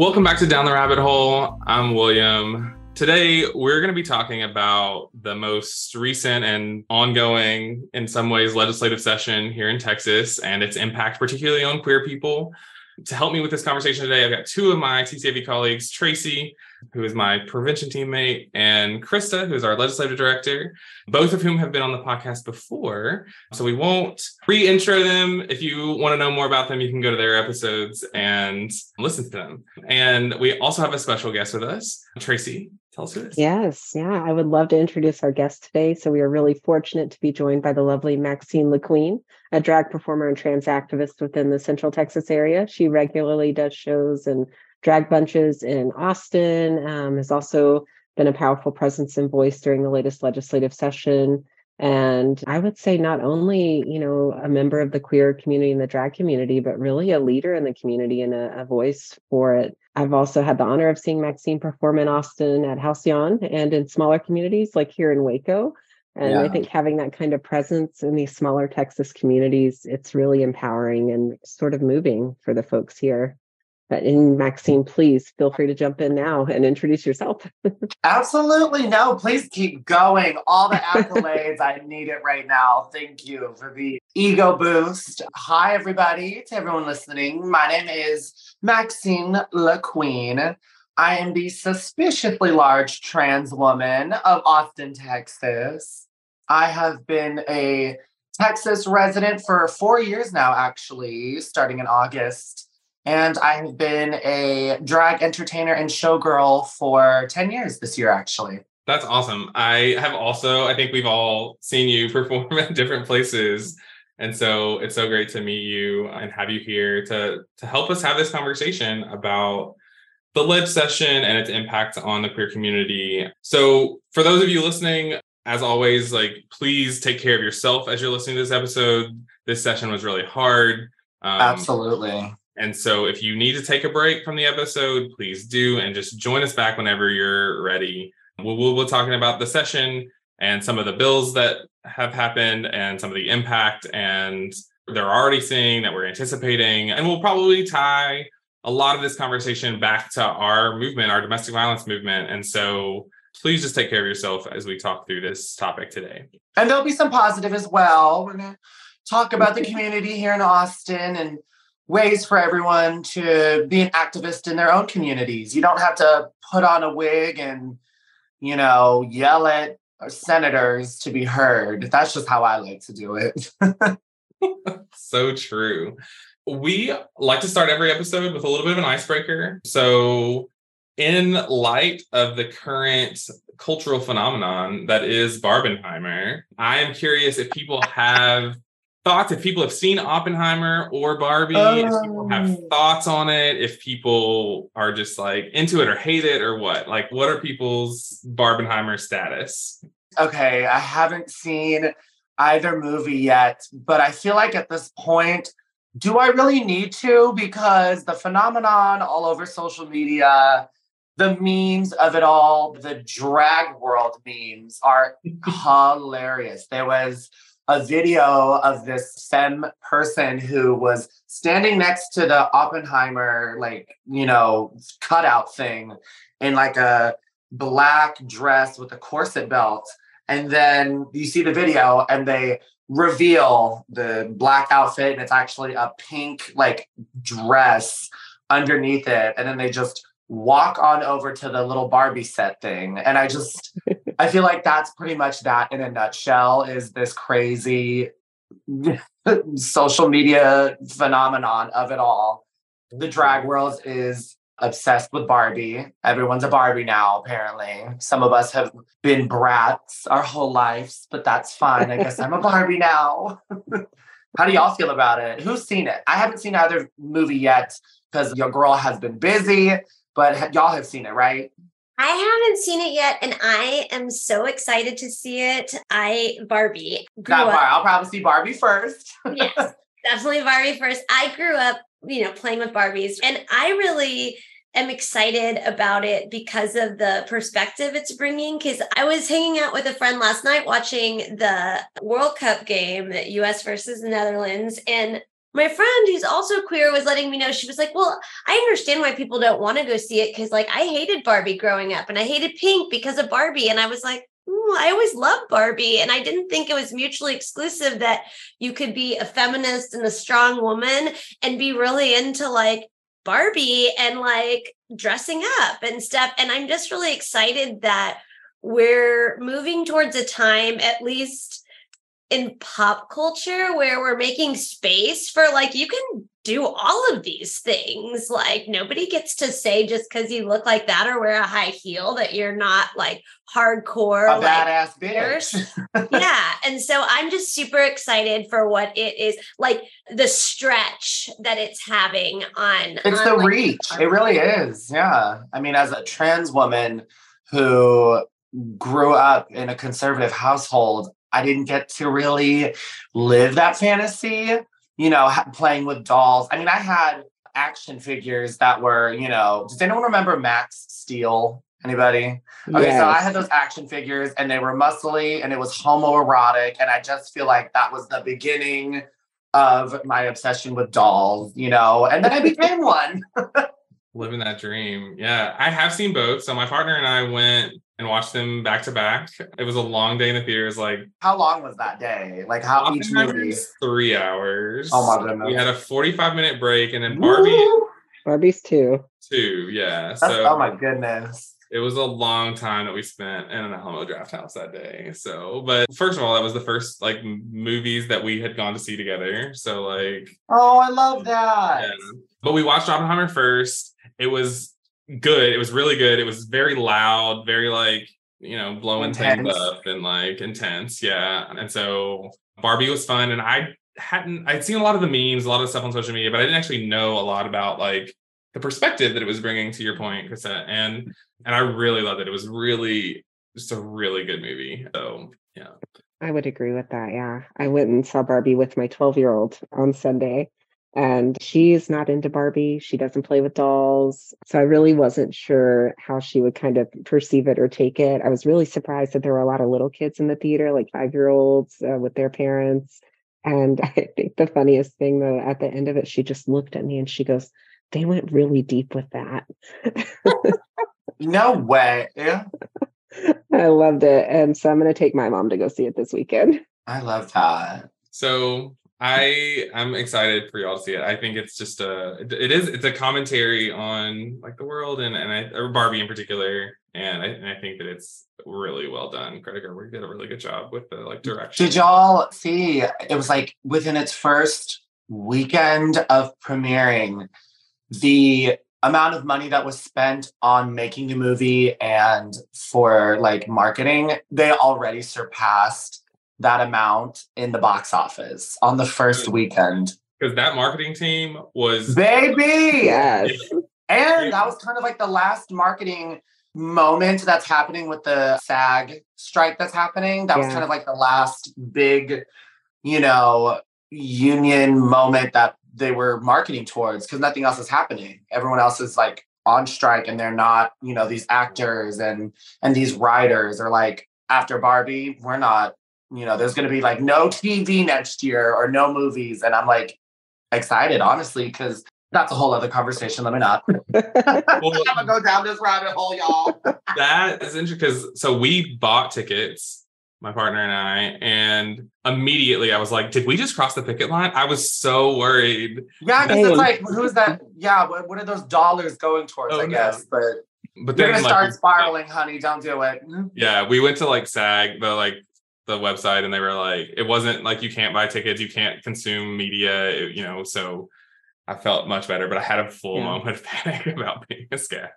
Welcome back to Down the Rabbit Hole. I'm William. Today, we're going to be talking about the most recent and ongoing, in some ways, legislative session here in Texas and its impact, particularly on queer people. To help me with this conversation today, I've got two of my TCFV colleagues, Tracie who is my prevention teammate, and Krista, who is our legislative director, both of whom have been on the podcast before. So we won't re intro them. If you want to know more about them, you can go to their episodes and listen to them. And we also have a special guest with us, Tracie. Yes, yeah, I would love to introduce our guest today. So we are really fortunate to be joined by the lovely Maxine LaQueene, a drag performer and trans activist within the Central Texas area. She regularly does shows and drag bunches in Austin, um, has also been a powerful presence and voice during the latest legislative session. And I would say not only, you know, a member of the queer community and the drag community, but really a leader in the community and a, a voice for it. I've also had the honor of seeing Maxine perform in Austin at Halcyon and in smaller communities like here in Waco. And yeah. I think having that kind of presence in these smaller Texas communities, it's really empowering and sort of moving for the folks here. And Maxine, please feel free to jump in now and introduce yourself. Absolutely. No, please keep going. All the accolades, I need it right now. Thank you for the ego boost. Hi, everybody, to everyone listening. My name is Maxine LaQueene. I am the suspiciously large trans woman of Austin, Texas. I have been a Texas resident for four years now, actually, starting in August and I have been a drag entertainer and showgirl for 10 years this year, actually. That's awesome. I have also, I think we've all seen you perform at different places. And so it's so great to meet you and have you here to, to help us have this conversation about the ledge session and its impact on the queer community. So for those of you listening, as always, like please take care of yourself as you're listening to this episode. This session was really hard. Um, Absolutely. And so if you need to take a break from the episode, please do and just join us back whenever you're ready. We'll, we'll, we'll talking about the session and some of the bills that have happened and some of the impact and they're already seeing that we're anticipating. And we'll probably tie a lot of this conversation back to our movement, our domestic violence movement. And so please just take care of yourself as we talk through this topic today. And there'll be some positive as well. We're going to talk about the community here in Austin and ways for everyone to be an activist in their own communities. You don't have to put on a wig and, you know, yell at senators to be heard. That's just how I like to do it. so true. We like to start every episode with a little bit of an icebreaker. So, in light of the current cultural phenomenon that is Barbenheimer, I am curious if people have thoughts if people have seen Oppenheimer or Barbie, if people have oh. thoughts on it, if people are just like into it or hate it or what. Like, what are people's Barbenheimer status? Okay, I haven't seen either movie yet, but I feel like at this point, do I really need to? Because the phenomenon all over social media, the memes of it all, the drag world memes are hilarious. There was a video of this femme person who was standing next to the Oppenheimer, like, you know, cutout thing in like a black dress with a corset belt. And then you see the video and they reveal the black outfit and it's actually a pink like dress underneath it. And then they just walk on over to the little Barbie set thing. And I just, I feel like that's pretty much that in a nutshell is this crazy social media phenomenon of it all. The drag mm-hmm. world is obsessed with Barbie. Everyone's a Barbie now, apparently. Some of us have been brats our whole lives, but that's fine. I guess I'm a Barbie now. How do y'all feel about it? Who's seen it? I haven't seen either movie yet because your girl has been busy but y'all have seen it, right? I haven't seen it yet, and I am so excited to see it. I Barbie. Grew Not Barbie. I'll probably see Barbie first. yes, definitely Barbie first. I grew up, you know, playing with Barbies, and I really am excited about it because of the perspective it's bringing. Because I was hanging out with a friend last night watching the World Cup game, the US versus the Netherlands, and my friend who's also queer was letting me know she was like well i understand why people don't want to go see it because like i hated barbie growing up and i hated pink because of barbie and i was like i always loved barbie and i didn't think it was mutually exclusive that you could be a feminist and a strong woman and be really into like barbie and like dressing up and stuff and i'm just really excited that we're moving towards a time at least in pop culture where we're making space for like you can do all of these things. Like nobody gets to say just because you look like that or wear a high heel that you're not like hardcore a like, badass bitch. yeah and so i'm just super excited for what it is like the stretch that it's having on it's on, the like, reach. it really is. Yeah. I mean as a trans woman who grew up in a conservative household I didn't get to really live that fantasy, you know, playing with dolls. I mean, I had action figures that were, you know, does anyone remember Max Steel? Anybody? Okay, yes. so I had those action figures and they were muscly and it was homoerotic. And I just feel like that was the beginning of my obsession with dolls, you know, and then I became one. Living that dream. Yeah, I have seen both. So my partner and I went and watched them back to back. It was a long day in the theaters. Like, how long was that day? Like, how each movie? Three hours. Oh my goodness! We had a forty-five minute break, and then Barbie. Woo! Barbie's two. Two, yeah. That's, so oh my goodness. It was a long time that we spent in an Alamo Drafthouse that day. So, but first of all, that was the first like movies that we had gone to see together. So, like, oh, I love that. Yeah. But we watched Oppenheimer first. It was good. It was really good. It was very loud, very like, you know, blowing intense. things up and like intense. Yeah. And so Barbie was fun. And I hadn't, I'd seen a lot of the memes, a lot of stuff on social media, but I didn't actually know a lot about like the perspective that it was bringing to your point, Cassette. And, and I really loved it. It was really just a really good movie. So, yeah. I would agree with that. Yeah. I went and saw Barbie with my 12 year old on Sunday and she's not into Barbie. She doesn't play with dolls. So I really wasn't sure how she would kind of perceive it or take it. I was really surprised that there were a lot of little kids in the theater, like five year olds uh, with their parents. And I think the funniest thing, though, at the end of it, she just looked at me and she goes, They went really deep with that. no way. Yeah. I loved it. And so I'm going to take my mom to go see it this weekend. I love that. So I I'm excited for y'all to see it. I think it's just a it is it's a commentary on like the world and and I, or Barbie in particular, and I, and I think that it's really well done. Greta Gerwig did a really good job with the like direction. Did y'all see? It was like within its first weekend of premiering, the amount of money that was spent on making the movie and for like marketing, they already surpassed that amount in the box office on the first weekend. Because that marketing team was baby. Yes. And that was kind of like the last marketing moment that's happening with the SAG strike that's happening. That yeah. was kind of like the last big, you know, union moment that they were marketing towards because nothing else is happening. Everyone else is like on strike and they're not, you know, these actors and and these writers are like after Barbie, we're not you know, there's going to be like no TV next year or no movies. And I'm like excited, honestly, because that's a whole other conversation. Let me not. well, I'm gonna go down this rabbit hole, y'all. that is interesting because so we bought tickets, my partner and I, and immediately I was like, "Did we just cross the picket line?" I was so worried. Yeah, because it's like, who's that? Yeah, what, what are those dollars going towards? Oh, I guess, no. but but you're gonna like, start spiraling, honey. Don't do it. Mm-hmm. Yeah, we went to like SAG, the like the website and they were like it wasn't like you can't buy tickets you can't consume media you know so i felt much better but i had a full yeah. moment of panic about being a scab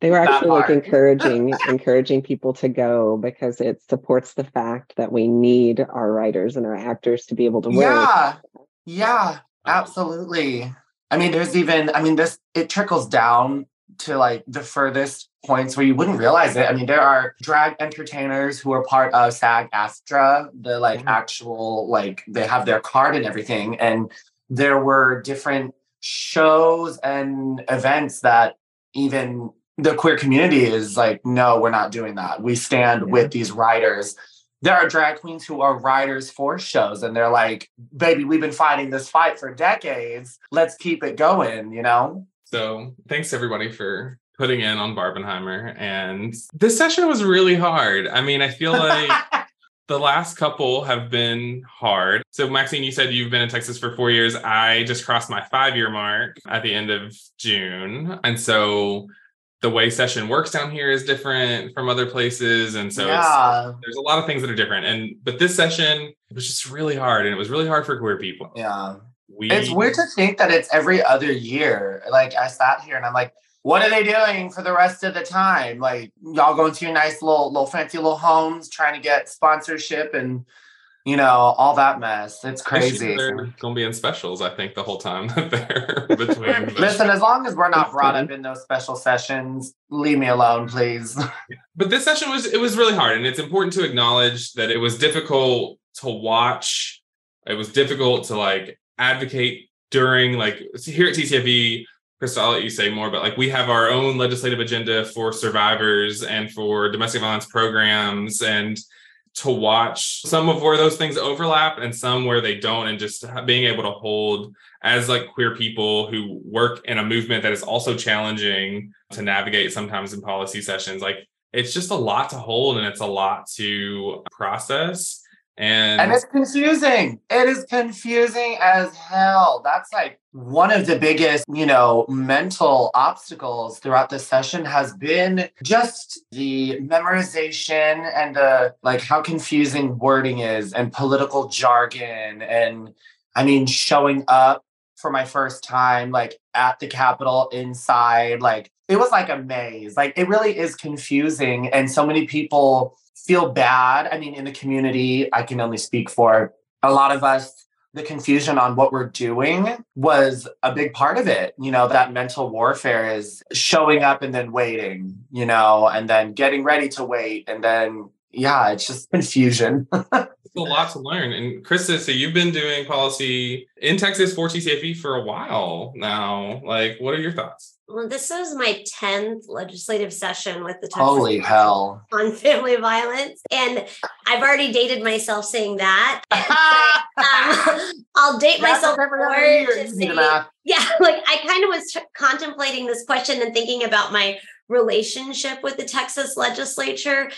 they were actually like encouraging encouraging people to go because it supports the fact that we need our writers and our actors to be able to work. Yeah. Yeah um, absolutely. I mean there's even i mean this it trickles down to like the furthest points where you wouldn't realize it. I mean, there are drag entertainers who are part of SAG AFTRA, the like mm-hmm. actual, like they have their card and everything. And there were different shows and events that even the queer community is like, no, we're not doing that. We stand with these writers there are drag queens who are writers for shows and they're like, baby, we've been fighting this fight for decades. Let's keep it going, you know? So thanks everybody for putting in on Barbenheimer. And this session was really hard. I mean, I feel like the last couple have been hard. So, Maxine, you said you've been in Texas for four years. I just crossed my five year mark at the end of June. And so the way session works down here is different from other places. And so yeah. there's a lot of things that are different. And but this session was just really hard. And it was really hard for queer people. Yeah. We, it's weird to think that it's every other year. Like I sat here and I'm like, what are they doing for the rest of the time? Like y'all going to your nice little little fancy little homes trying to get sponsorship and you know all that mess. It's crazy. They're gonna be in specials, I think, the whole time that they're between. Listen, as long as we're not brought up in those special sessions, leave me alone, please. but this session was it was really hard, and it's important to acknowledge that it was difficult to watch. It was difficult to like advocate during like here at TCFV Krista, I'll let you say more, but like we have our own legislative agenda for survivors and for domestic violence programs and to watch some of where those things overlap and some where they don't and just being able to hold as like queer people who work in a movement that is also challenging to navigate sometimes in policy sessions like it's just a lot to hold and it's a lot to process and and it's confusing. It is confusing as hell. That's like one of the biggest, you know, mental obstacles throughout the session has been just the memorization and the like how confusing wording is and political jargon and I mean showing up for my first time like at the Capitol inside like it was like a maze. Like it really is confusing and so many people feel bad. I mean, in the community, I can only speak for a lot of us. The confusion on what we're doing was a big part of it. You know, that mental warfare is showing up and then waiting, you know, and then getting ready to wait. And then, yeah, it's just confusion. a lot to learn. And Krista, so you've been doing policy in Texas for TCFV for a while now. Like, what are your thoughts? Well, this was my 10th legislative session with the Texas Holy hell. on family violence. And I've already dated myself saying that. um, I'll date myself every forward year, to say. Yeah, like I kind of was t- contemplating this question and thinking about my relationship with the Texas legislature.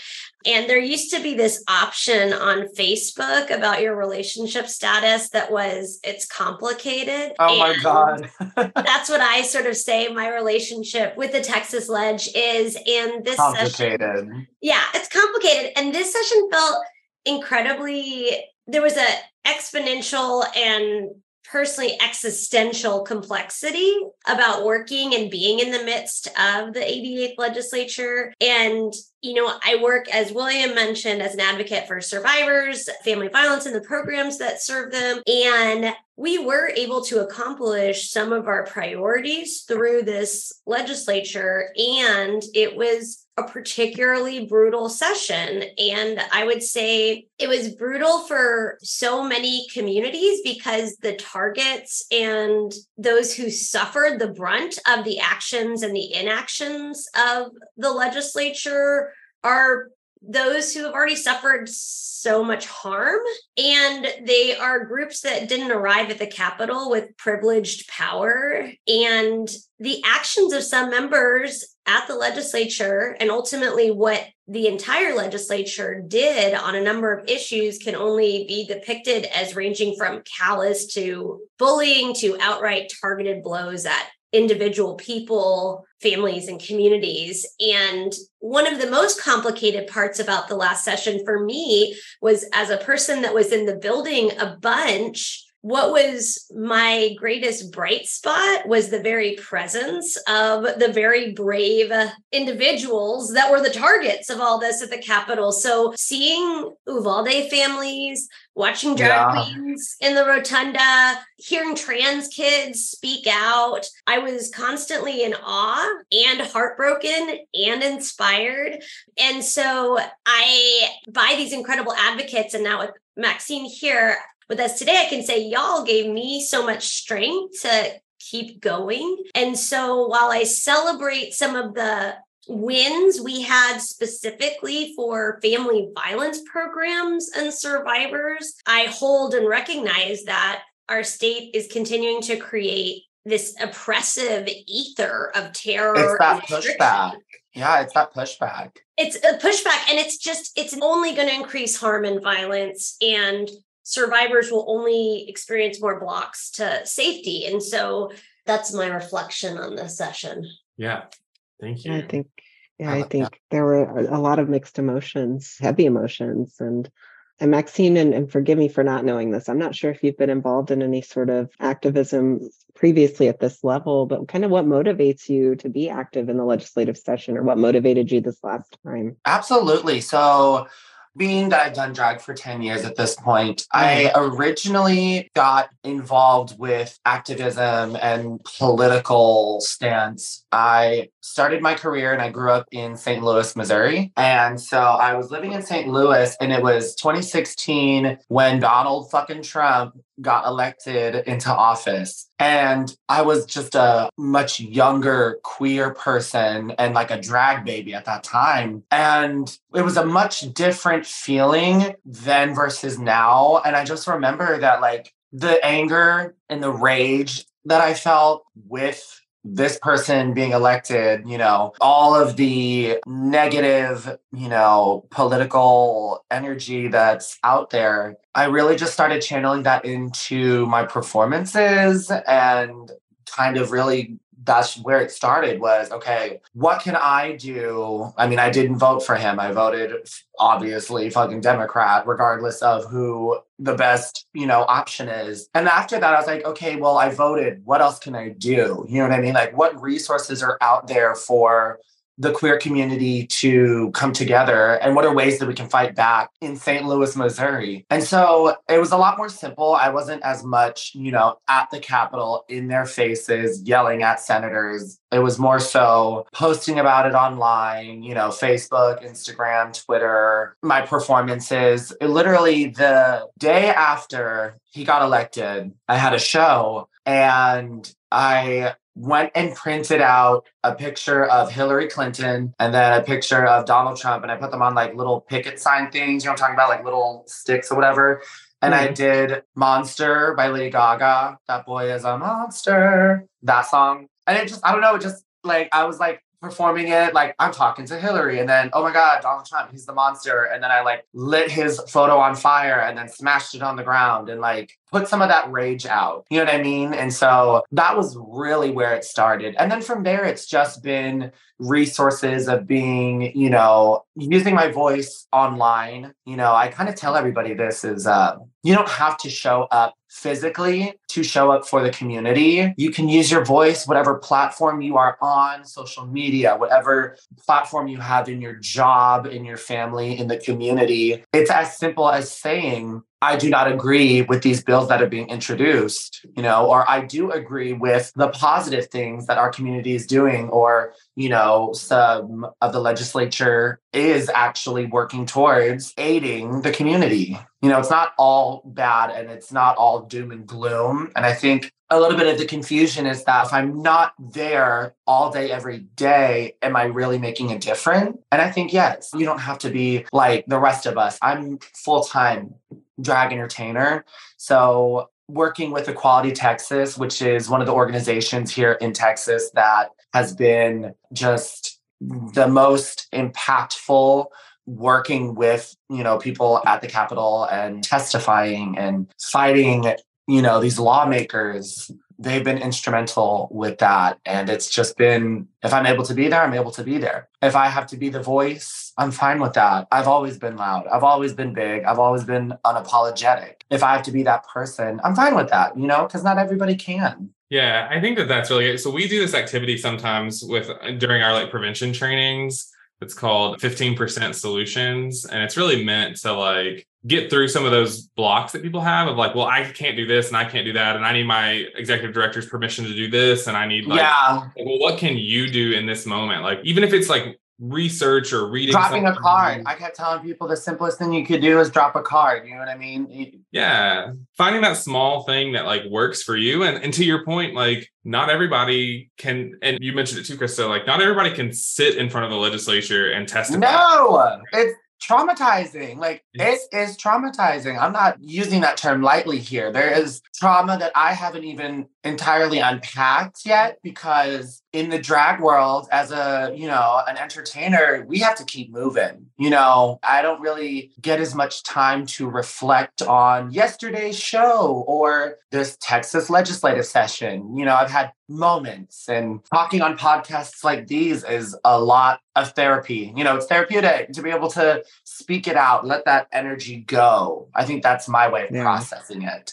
And there used to be this option on Facebook about your relationship status that was it's complicated. Oh my God. That's what I sort of say my relationship with the Texas Ledge is. And this session, Complicated. yeah, it's complicated. And this session felt incredibly, there was a exponential and personally existential complexity about working and being in the midst of the 88th legislature. And, you know, I work, as William mentioned, as an advocate for survivors, family violence, and the programs that serve them. And we were able to accomplish some of our priorities through this legislature. And it was a particularly brutal session. And I would say it was brutal for so many communities because the targets and those who suffered the brunt of the actions and the inactions of the legislature are those who have already suffered so much harm. And they are groups that didn't arrive at the Capitol with privileged power. And the actions of some members at the legislature and ultimately what the entire legislature did on a number of issues can only be depicted as ranging from callous to bullying to outright targeted blows at individual people, families, and communities. And one of the most complicated parts about the last session for me was as a person that was in the building a bunch. What was my greatest bright spot was the very presence of the very brave individuals that were the targets of all this at the Capitol. So seeing Uvalde families, watching drag Yeah. queens in the rotunda, hearing trans kids speak out. I was constantly in awe and heartbroken and inspired. And so I, by these incredible advocates, and now with Maxine here with us today, I can say y'all gave me so much strength to keep going. And so while I celebrate some of the wins we had specifically for family violence programs and survivors, I hold and recognize that our state is continuing to create this oppressive ether of terror. It's that pushback. Yeah, it's that pushback. It's a pushback, and it's just, it's only going to increase harm and violence. And survivors will only experience more blocks to safety. And so that's my reflection on this session. Yeah. Thank you. I think, yeah, I, I think that. there were a lot of mixed emotions, heavy emotions, and and Maxine, and, and, forgive me for not knowing this, I'm not sure if you've been involved in any sort of activism previously at this level, but kind of what motivates you to be active in the legislative session or what motivated you this last time? Absolutely. So, being that I've done drag for 10 years at this point, I mm-hmm. originally got involved with activism and political stance. I started my career and I grew up in St. Louis, Missouri. And so I was living in St. Louis and it was 2016 when Donald fucking Trump got elected into office. And I was just a much younger queer person and like a drag baby at that time. And it was a much different feeling then versus now. And I just remember that like the anger and the rage that I felt with this person being elected, you know, all of the negative, you know, political energy that's out there, I really just started channeling that into my performances and kind of really that's where it started was okay what can i do? I mean i didn't vote for him. I voted obviously fucking democrat regardless of who the best you know option is. And after that i was like okay well i voted. What else can i do? You know what i mean? Like what resources are out there for the queer community to come together and what are ways that we can fight back in St. Louis, Missouri. And so it was a lot more simple. I wasn't as much, you know, at the Capitol in their faces yelling at senators. It was more so posting about it online, you know, Facebook, Instagram, Twitter, my performances. It literally the day after he got elected, I had a show and I went and printed out a picture of Hillary Clinton and then a picture of Donald Trump. And I put them on like little picket sign things, you know I'm talking about? Like little sticks or whatever. And mm-hmm. I did Monster by Lady Gaga. That boy is a monster. That song. And it just, I don't know, it just like, I was like, performing it like I'm talking to Hillary and then oh my god Donald Trump he's the monster. And then I like lit his photo on fire and then smashed it on the ground and like put some of that rage out. You know what I mean? And so that was really where it started. And then from there it's just been resources of being you know using my voice online. You know I kind of tell everybody this is uh you don't have to show up physically to show up for the community. You can use your voice, whatever platform you are on, social media, whatever platform you have in your job, in your family, in the community. It's as simple as saying, I do not agree with these bills that are being introduced, you know, or I do agree with the positive things that our community is doing, or, you know, some of the legislature is actually working towards aiding the community. You know, it's not all bad and it's not all doom and gloom. And I think a little bit of the confusion is that if I'm not there all day, every day, am I really making a difference? And I think, yes, you don't have to be like the rest of us. I'm full time drag entertainer. So working with Equality Texas, which is one of the organizations here in Texas that has been just the most impactful working with you know people at the capitol and testifying and fighting you know these lawmakers they've been instrumental with that. And it's just been if i'm able to be there i'm able to be there. If i have to be the voice i'm fine with that. I've always been loud. I've always been big. I've always been unapologetic. If i have to be that person i'm fine with that you know because not everybody can. Yeah i think that that's really good. So we do this activity sometimes with during our like prevention trainings it's called 15% solutions and it's really meant to like get through some of those blocks that people have of like well i can't do this and i can't do that and i need my executive director's permission to do this and i need like yeah. well what can you do in this moment? Like even if it's like research or reading dropping a card. I kept telling people the simplest thing you could do is drop a card. You know what I mean? Yeah. Finding that small thing that like works for you. And and to your point, like not everybody can and you mentioned it too, Krista, like not everybody can sit in front of the legislature and testify. No, it's traumatizing. Like It's- it is traumatizing. I'm not using that term lightly here. There is trauma that I haven't even entirely unpacked yet because in the drag world as a, you know, an entertainer, we have to keep moving. You know, I don't really get as much time to reflect on yesterday's show or this Texas legislative session. You know, I've had moments and talking on podcasts like these is a lot of therapy. You know, it's therapeutic to be able to speak it out, let that energy go. I think that's my way of Yeah. processing it.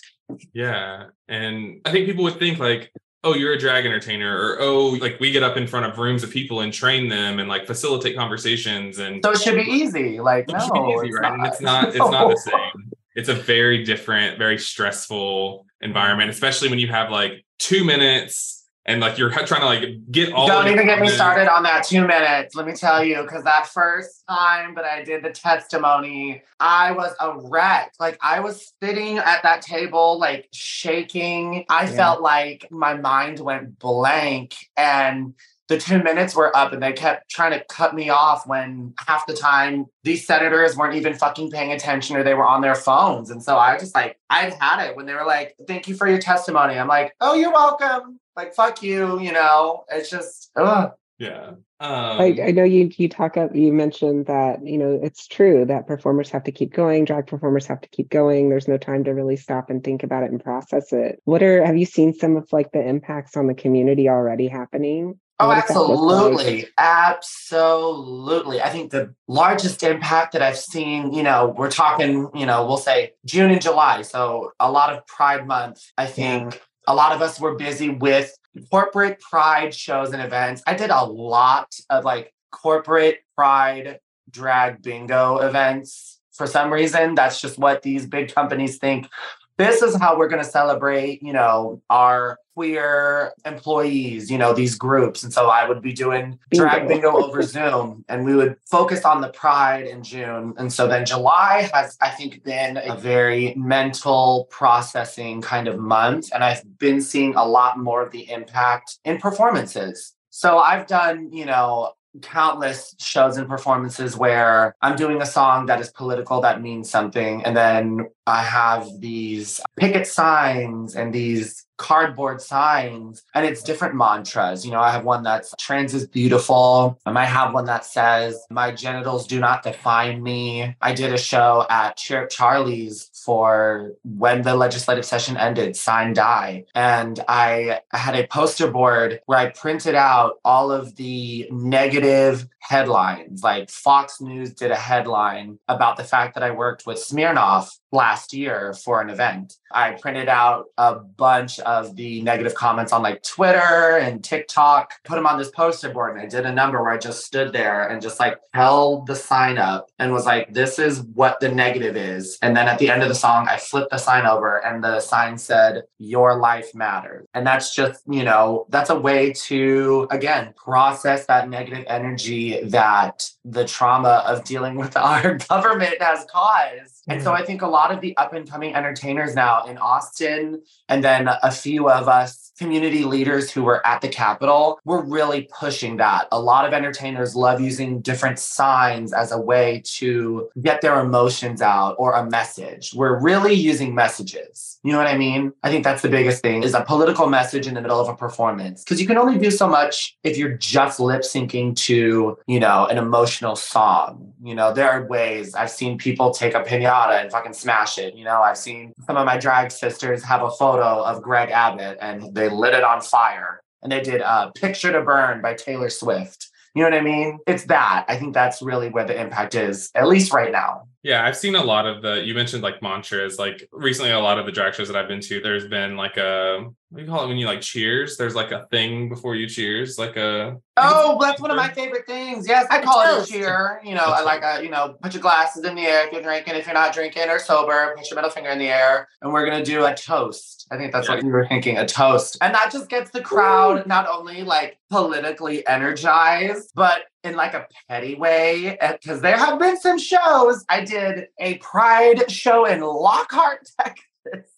Yeah. And I think people would think like, oh, you're a drag entertainer, or oh, like we get up in front of rooms of people and train them and like facilitate conversations and So it should be easy. Like, It no, should be easy, it's right? Not. it's not it's not the same. It's a very different, very stressful mm-hmm. environment, especially when you have like two minutes and like you're trying to like get all Don't even get me started on that two minutes. Let me tell you, because that first time that I did the testimony, I was a wreck. Like I was sitting at that table, like shaking. I Yeah. felt like my mind went blank and the two minutes were up and they kept trying to cut me off when half the time these senators weren't even fucking paying attention or they were on their phones. And so I just like, I'd had it when they were like, thank you for your testimony. I'm like, oh, you're welcome. Like, fuck you, you know? It's just, ugh. Yeah. Um, I, I know you you talk up you mentioned that you know it's true that performers have to keep going drag performers have to keep going there's no time to really stop and think about it and process it what are have you seen some of like the impacts on the community already happening Oh, What does that look like? absolutely. Absolutely. I think the largest impact that I've seen, you know, we're talking, you know, we'll say June and July. So a lot of Pride Month. I think a lot of us were busy with corporate Pride shows and events. I did a lot of like corporate Pride drag bingo events. For some reason, that's just what these big companies think this is how we're going to celebrate, you know, our queer employees, you know, these groups. And so I would be doing drag Bingo. bingo over Zoom and we would focus on the pride in June. And so then July has, I think, been a very mental processing kind of month. And I've been seeing a lot more of the impact in performances. So I've done, you know, countless shows and performances where I'm doing a song that is political that means something. And then I have these picket signs and these cardboard signs, and it's different mantras. You know, I have one that's trans is beautiful. Um, I might have one that says, My genitals do not define me. I did a show at Cheer Up Charlie's for when the legislative session ended, sine die. And I had a poster board where I printed out all of the negative headlines. Like Fox News did a headline about the fact that I worked with Smirnoff last year for an event. I printed out a bunch of the negative comments on like Twitter and TikTok, put them on this poster board, and I did a number where I just stood there and just like held the sign up and was like, this is what the negative is. And then at the end of the song, I flipped the sign over and the sign said, Your life matters. And that's just, you know, that's a way to, again, process that negative energy that the trauma of dealing with our government has caused. And so I think a lot of the up and coming entertainers now in Austin, and then a few of us community leaders who were at the Capitol, were really pushing that. A lot of entertainers love using different signs as a way to get their emotions out or a message. We're really using messages. You know what I mean? I think that's the biggest thing is a political message in the middle of a performance. Because you can only do so much if you're just lip syncing to, you know, an emotional song. You know, there are ways I've seen people take a pinata and fucking smash it. You know, I've seen some of my drag sisters have a photo of Greg Abbott and they lit it on fire. And they did uh, Picture to Burn by Taylor Swift. You know what I mean? It's that. I think that's really where the impact is, at least right now. Yeah, I've seen a lot of the. You mentioned like mantras. Like recently, a lot of the drag shows that I've been to, there's been like a what do you call it when you like cheers? There's like a thing before you cheers, like a. Oh, that's one of my favorite things. Yes, I call it a cheer. You know, A I like a, uh, you know, put your glasses in the air if you're drinking. If you're not drinking or sober, put your middle finger in the air, and we're gonna do a toast. I think that's what you were thinking, a toast, and that just gets the crowd not only like politically energized, but in like a petty way because there have been some shows. I did a pride show in Lockhart, Texas.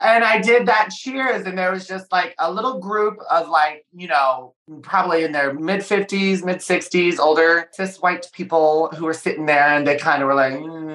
and I did that cheers, and there was just like a little group of like, you know, probably in their mid 50s, mid 60s, older cis white people who were sitting there and they kind of were like, mm,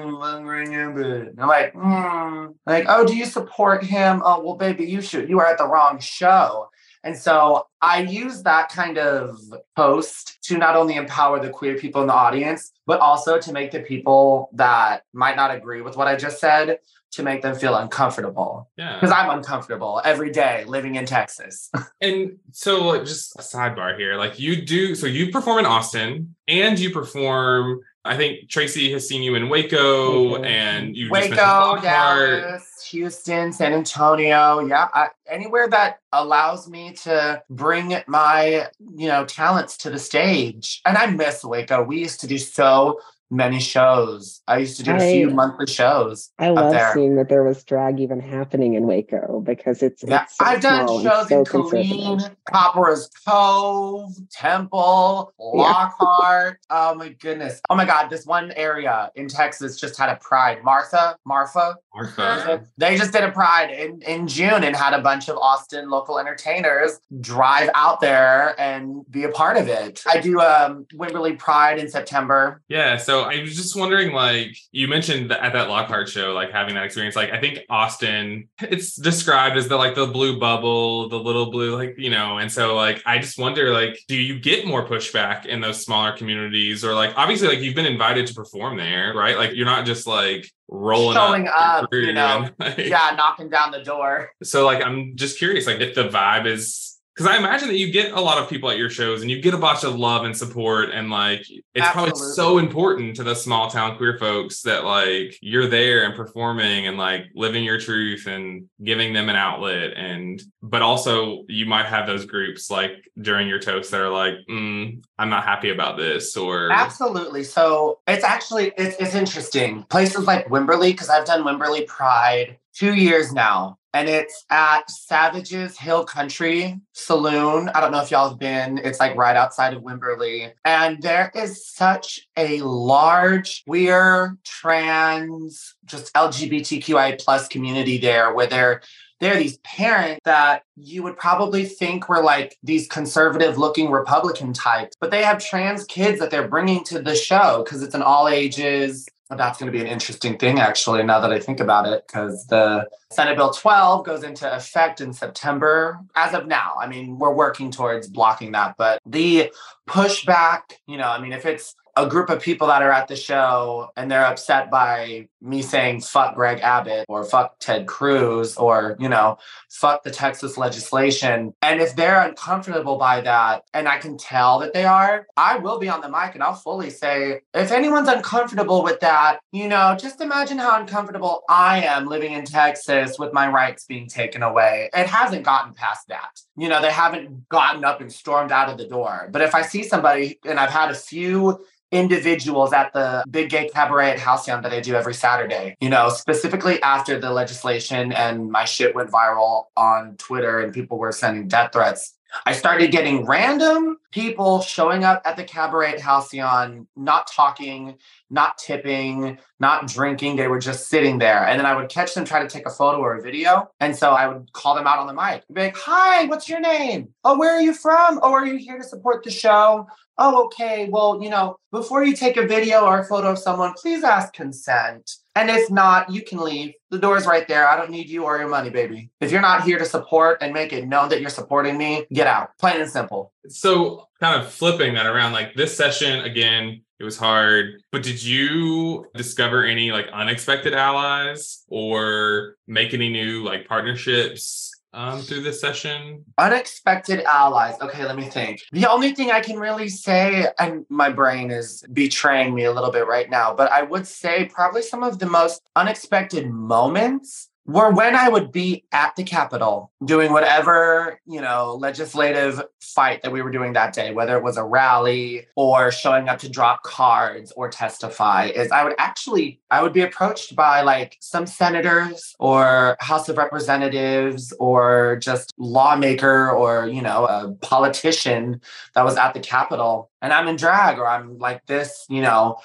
I'm like, mm. like, oh, do you support him? Oh, well, baby, you should. You are at the wrong show. And so I use that kind of post to not only empower the queer people in the audience, but also to make the people that might not agree with what I just said to make them feel uncomfortable. Yeah. Because I'm uncomfortable every day living in Texas. and so just a sidebar here. Like you do so you perform in Austin and you perform I think Tracie has seen you in Waco mm-hmm. and you Waco, Dallas, Houston, San Antonio. Yeah, I, anywhere that allows me to bring my you know talents to the stage. And I miss Waco. We used to do so many shows. I used to do a few monthly shows. I love seeing that there was drag even happening in Waco because it's, yeah. It's so I've done shows so in Killeen, Copperas Cove, Temple, Lockhart. Yeah. Oh my goodness. Oh my God. This one area in Texas just had a pride. Martha, Marfa. Martha. They just did a pride in, in June and had a bunch of Austin local entertainers drive out there and be a part of it. I do um Wimberley Pride in September. Yeah. So I was just wondering, like you mentioned at that Lockhart show, like having that experience. Like I think Austin, it's described as the like the blue bubble, the little blue, like you know. And so like I just wonder, like, do you get more pushback in those smaller communities, or like obviously like you've been invited to perform there, right? Like you're not just like rolling showing up, up you know, like, yeah, knocking down the door. So like I'm just curious, like if the vibe is because I imagine that you get a lot of people at your shows and you get a bunch of love and support and like it's Absolutely. probably so important to the small town queer folks that like you're there and performing and like living your truth and giving them an outlet and but also you might have those groups like during your toast that are like mm, I'm not happy about this or Absolutely. So it's actually it's it's interesting. Places like Wimberley because I've done Wimberley Pride two years now and it's at Savages Hill Country Saloon. I don't know if y'all have been. It's like right outside of Wimberley. And there is such a large queer, trans, just LGBTQI plus community there where they're there are these parents that you would probably think were like these conservative looking Republican types, but they have trans kids that they're bringing to the show because it's an all ages that's going to be an interesting thing, actually, now that I think about it, because the Senate Bill 12 goes into effect in September. As of now, I mean, we're working towards blocking that, but the pushback, you know, I mean, if it's a group of people that are at the show and they're upset by me saying fuck Greg Abbott or fuck Ted Cruz or, you know, fuck the Texas legislation. And if they're uncomfortable by that, and I can tell that they are, I will be on the mic and I'll fully say, if anyone's uncomfortable with that, you know, just imagine how uncomfortable I am living in Texas with my rights being taken away. It hasn't gotten past that. You know, they haven't gotten up and stormed out of the door. But if I see somebody, and I've had a few individuals at the big gay cabaret at Halcyon that I do every Saturday. You know, specifically after the legislation and my shit went viral on Twitter and people were sending death threats. I started getting random people showing up at the cabaret Halcyon, not talking, not tipping, not drinking. They were just sitting there. And then I would catch them try to take a photo or a video. And so I would call them out on the mic. Be like, hi, what's your name? Oh, where are you from? Oh, are you here to support the show? Oh, okay. Well, you know, before you take a video or a photo of someone, please ask consent. And if not, you can leave. The door's right there. I don't need you or your money, baby. If you're not here to support and make it known that you're supporting me, get out. Plain and simple. So, kind of flipping that around, like this session, again, it was hard. But did you discover any like unexpected allies or make any new like partnerships um, through this session? Unexpected allies. Okay, let me think. The only thing I can really say, and my brain is betraying me a little bit right now, but I would say probably some of the most unexpected moments were when I would be at the Capitol doing whatever, you know, legislative fight that we were doing that day, whether it was a rally or showing up to drop cards or testify, is I would actually I would be approached by like some senators or House of Representatives or just lawmaker or, you know, a politician that was at the Capitol and I'm in drag or I'm like this, you know,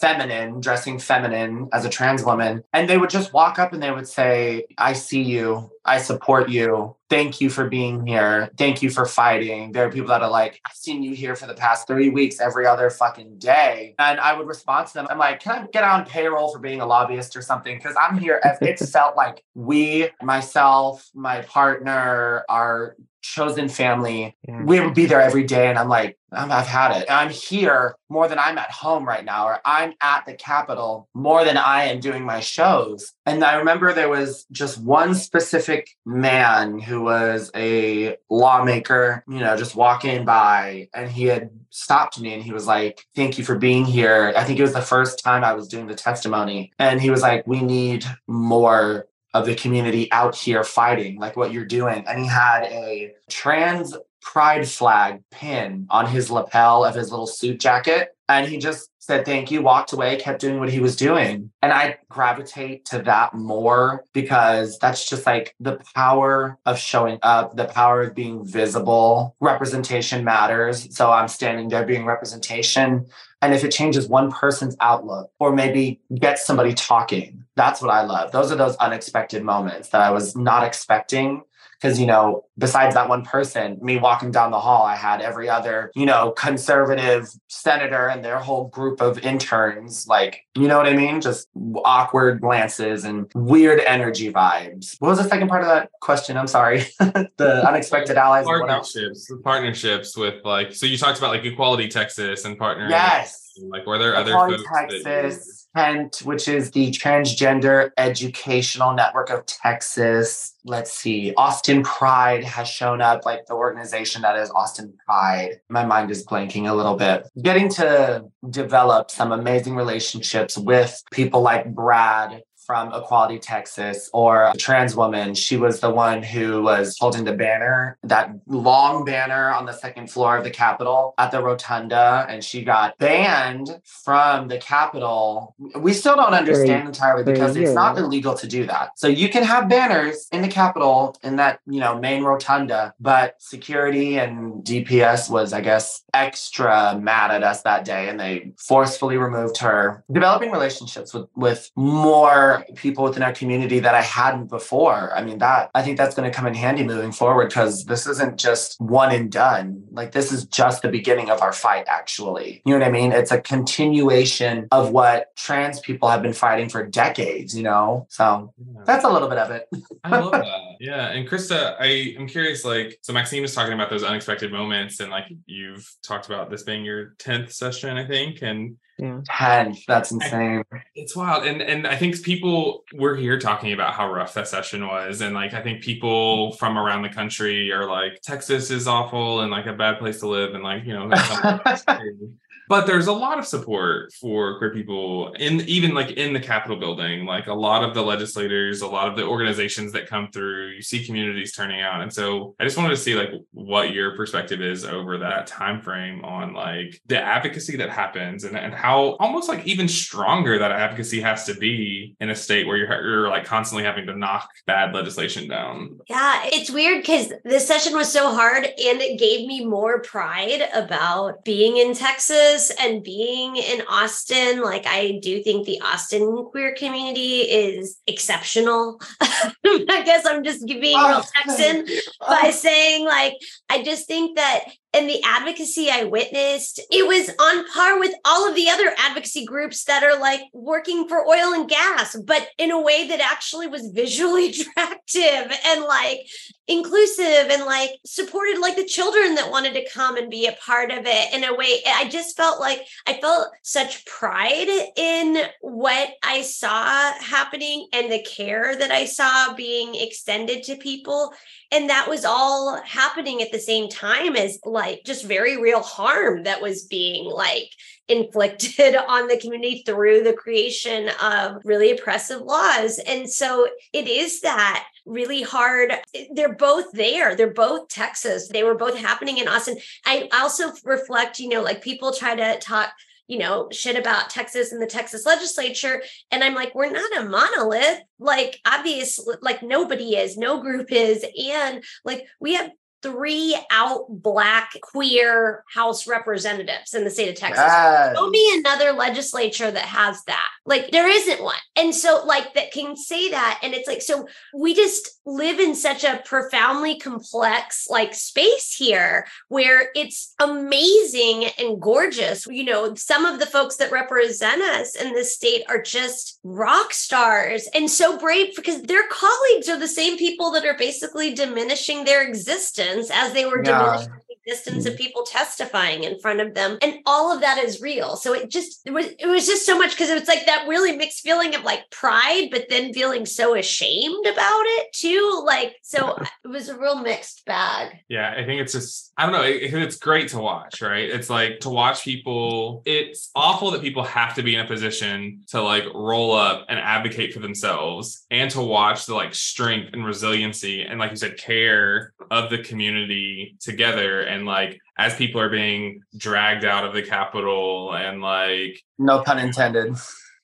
feminine, dressing feminine as a trans woman. And they would just walk up and they would say, I see you. I support you. Thank you for being here. Thank you for fighting. There are people that are like, I've seen you here for the past three weeks every other fucking day. And I would respond to them. I'm like, can I get on payroll for being a lobbyist or something? Because I'm here. It felt like we, myself, my partner, our chosen family. Yeah. We would be there every day. And I'm like, Um, I've had it. I'm here more than I'm at home right now, or I'm at the Capitol more than I am doing my shows. And I remember there was just one specific man who was a lawmaker, you know, just walking by, and he had stopped me and he was like, Thank you for being here. I think it was the first time I was doing the testimony. And he was like, We need more of the community out here fighting like what you're doing. And he had a trans pride flag pin on his lapel of his little suit jacket. And he just said thank you, walked away, kept doing what he was doing. And I gravitate to that more because that's just like the power of showing up, the power of being visible. Representation matters. So I'm standing there being representation. And if it changes one person's outlook or maybe gets somebody talking, that's what I love. Those are those unexpected moments that I was not expecting because you know besides that one person me walking down the hall i had every other you know conservative senator and their whole group of interns like you know what i mean? Just awkward glances and weird energy vibes. What was the second part of that question? I'm sorry. The unexpected allies partnerships partnerships with like so you talked about like equality texas and partnering yes like were there other folks texas TENT, which is the Transgender Educational Network of Texas. Let's see, Austin Pride has shown up, like the organization that is Austin Pride. My mind is blanking a little bit. Getting to develop some amazing relationships with people like Brad from Equality Texas or a trans woman. She was the one who was holding the banner, that long banner on the second floor of the Capitol at the rotunda, and she got banned from the Capitol. We still don't understand entirely because it's not illegal to do that. So you can have banners in the Capitol in that, you know, main rotunda, but security and DPS was, I guess, extra mad at us that day and they forcefully removed her. Developing relationships with, with more people within our community that I hadn't before. I mean, that I think that's going to come in handy moving forward because this isn't just one and done. Like, this is just the beginning of our fight, actually. You know what I mean? It's a continuation of what trans people have been fighting for decades, you know? So yeah. that's a little bit of it. I love that. Yeah. And Krista, I am curious, like, so Maxine was talking about those unexpected moments, and like you've talked about this being your 10th session, I think. And yeah. 10. That's insane. It's wild. And and I think people we're here talking about how rough that session was. And like I think people from around the country are like, Texas is awful and like a bad place to live. And like, you know, but there's a lot of support for queer people in even like in the capitol building. Like a lot of the legislators a lot of the organizations that come through you see communities turning out. And so i just wanted to see like what your perspective is over that time frame on like the advocacy that happens and, and how almost like even stronger that advocacy has to be in a state where you're, you're like constantly having to knock bad legislation down. Yeah it's weird because this session was so hard and it gave me more pride about being in texas and being in Austin, like I do think the Austin queer community is exceptional. I guess I'm just being oh, real Texan by saying like I just think that and the advocacy I witnessed, it was on par with all of the other advocacy groups that are like working for oil and gas, but in a way that actually was visually attractive and like inclusive and like supported like the children that wanted to come and be a part of it in a way. I just felt like I felt such pride in what I saw happening and the care that I saw being extended to people. And that was all happening at the same time as like just very real harm that was being like inflicted on the community through the creation of really oppressive laws. And so it is that really hard. They're both there. They're both Texas. They were both happening in Austin. I also reflect, you know, like people try to talk you know, shit about Texas and the Texas legislature. And I'm like, we're not a monolith. Like, obviously, like nobody is, no group is. And like, we have three out black queer house representatives in the state of Texas. Yes. Show me another legislature that has that. Like there isn't one. And so like that can say that and it's like so we just live in such a profoundly complex like space here where it's amazing and gorgeous. You know, some of the folks that represent us in this state are just rock stars and so brave because their colleagues are the same people that are basically diminishing their existence as they were yeah. diminishing existence of mm-hmm. people testifying in front of them and all of that is real. So it just it was it was just so much because it was like that really mixed feeling of like pride but then feeling so ashamed about it too like so it was a real mixed bag. Yeah i think it's just i don't know it, it's great to watch right? It's like to watch people it's awful that people have to be in a position to like roll up and advocate for themselves and to watch the like strength and resiliency and like you said care of the community together and like as people are being dragged out of the Capitol and like no pun intended.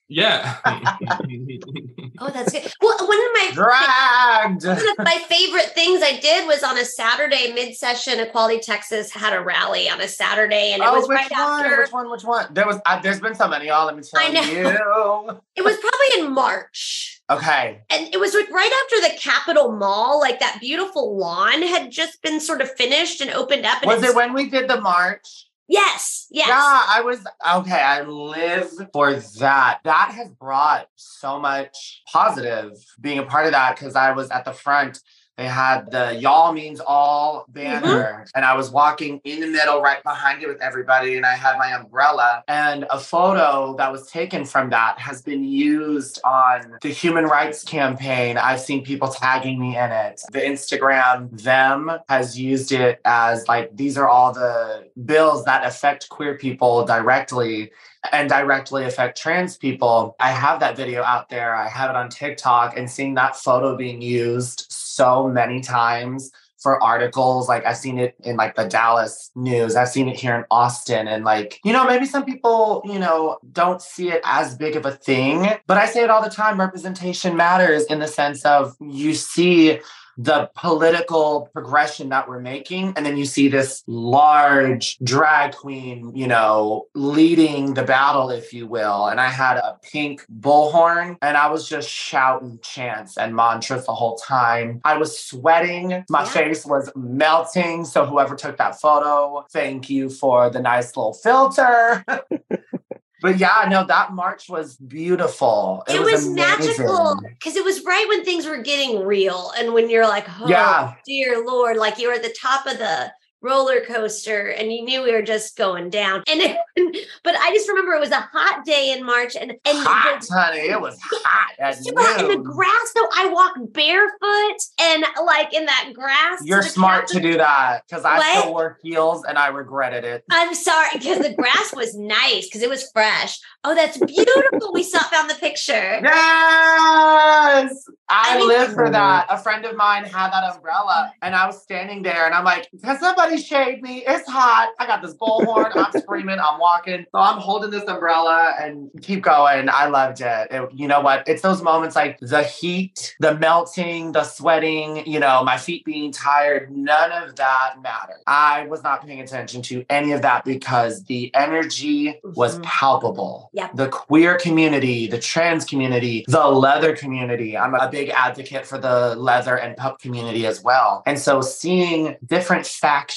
Yeah. oh, that's good. Well, one of my dragged. One of my favorite things I did was on a Saturday mid-session. Equality Texas had a rally on a Saturday, and it oh, was right one? after. Which one? Which one? There was. Uh, there's been so many. Y'all, let me tell I know. you. it was probably in March. Okay. And it was like right after the Capitol Mall, like that beautiful lawn had just been sort of finished and opened up. And was it when we did the march? Yes. Yes. Yeah, I was okay. I live for that. That has brought so much positive being a part of that because I was at the front they had the y'all means all banner, mm-hmm. and I was walking in the middle right behind it with everybody, and I had my umbrella. And a photo that was taken from that has been used on the human rights campaign. I've seen people tagging me in it. The Instagram them has used it as like these are all the bills that affect queer people directly and directly affect trans people. I have that video out there. I have it on TikTok and seeing that photo being used so many times for articles. Like I've seen it in like the Dallas news. I've seen it here in Austin. And like, you know, maybe some people, you know, don't see it as big of a thing. But I say it all the time representation matters in the sense of you see the political progression that we're making. And then you see this large drag queen, you know, leading the battle, if you will. And I had a pink bullhorn and I was just shouting chants and mantras the whole time. I was sweating. My yeah. face was melting. So whoever took that photo, thank you for the nice little filter. But yeah, no, that march was beautiful. It, it was, was magical because it was right when things were getting real and when you're like, oh, yeah. dear Lord, like you're at the top of the roller coaster and you knew we were just going down. And it, but I just remember it was a hot day in March and and hot, the, honey, it was hot. in the grass though, I walked barefoot and like in that grass. You're to smart to do that because I still wore heels and I regretted it. I'm sorry because the grass was nice because it was fresh. Oh, that's beautiful. we saw found the picture. Yes. I, I live for mm-hmm. that. A friend of mine had that umbrella and I was standing there and I'm like, can somebody shade me? It's hot. I got this bullhorn. I'm screaming. I'm walking. So I'm holding this umbrella and keep going. I loved it. it. You know what? It's those moments like the heat, the melting, the sweating, you know, my feet being tired. None of that mattered. I was not paying attention to any of that because the energy was mm-hmm. palpable. Yeah. The queer community, the trans community, the leather community. I'm a big advocate for the leather and pup community as well. And so seeing different factions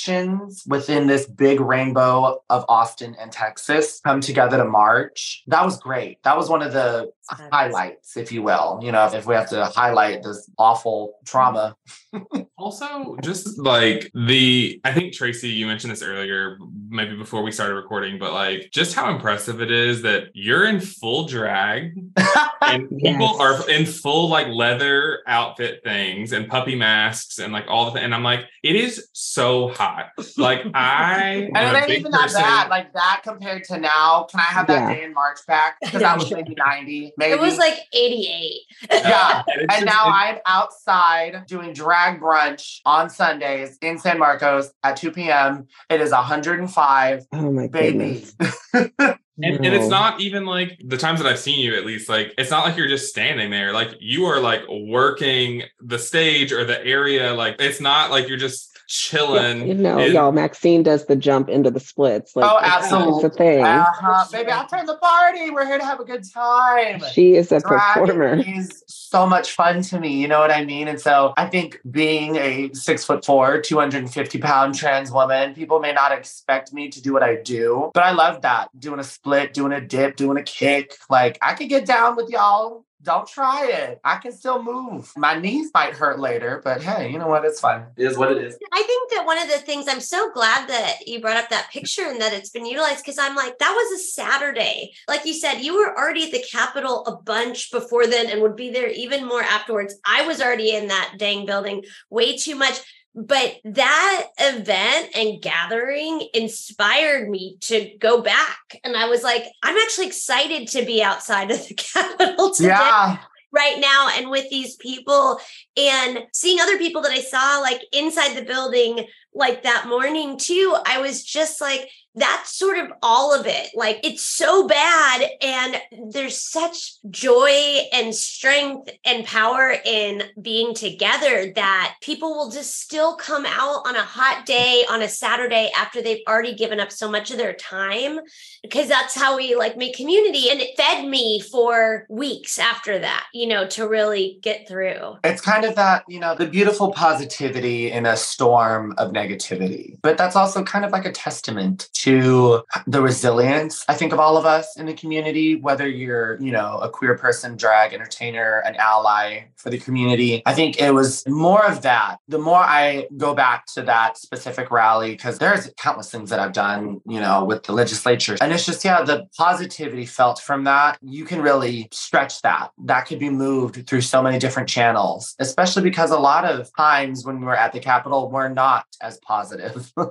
within this big rainbow of Austin and Texas come together to march, that was great. That was one of the highlights, if you will. You know, if we have to highlight this awful trauma. Also, just like the, I think Tracie, you mentioned this earlier, maybe before we started recording, but like just how impressive it is that you're in full drag and people Yes. are in full like leather outfit things and puppy masks and like all the, and I'm like, it is so hot. Like I, And am it ain't big even that person- bad. Like that compared to now. Can I have that Yeah. day in March back? Because that was maybe 90. Maybe. It was like 88. Yeah. it's And just- now it's- I'm outside doing drag brunch on Sundays in San Marcos at 2 p.m. It is 105. Oh my Baby. goodness. And, and it's not even like the times that I've seen you, at least, like it's not like you're just standing there. Like you are like working the stage or the area. Like it's not like you're just Yeah, chilling. you know, in- y'all, Maxine does the jump into the splits. Like, Oh, absolutely. It's a thing. Uh-huh. Baby, I'll turn the party. We're here to have a good time. She is a drag performer. is so much fun to me. You know what I mean? And so I think being a six foot four, 250 pound trans woman, people may not expect me to do what I do, but I love that. Doing a split, doing a dip, doing a kick. Like I could get down with y'all. Don't try it. I can still move. My knees might hurt later, but hey, you know what? It's fine. It is what it is. I think that one of the things I'm so glad that you brought up that picture and that it's been utilized because I'm like, that was a Saturday. Like you said, you were already at the Capitol a bunch before then and would be there even more afterwards. I was already in that dang building way too much. But that event and gathering inspired me to go back. And I was like, I'm actually excited to be outside of the Capitol today Yeah. right now and with these people and seeing other people that I saw like inside the building like that morning too I was just like that's sort of all of it like it's so bad and there's such joy and strength and power in being together that people will just still come out on a hot day on a Saturday after they've already given up so much of their time because that's how we like make community and it fed me for weeks after that you know to really get through It's kind of that, you know, the beautiful positivity in a storm of negativity. But that's also kind of like a testament to the resilience, I think, of all of us in the community, whether you're, you know, a queer person, drag entertainer, an ally for the community. I think it was more of that. The more I go back to that specific rally, because there's countless things that I've done, you know, with the legislature. And it's just, yeah, the positivity felt from that. You can really stretch that. That could be moved through so many different channels, especially because a lot of times when we're at the Capitol, we're not as positive.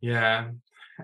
Yeah.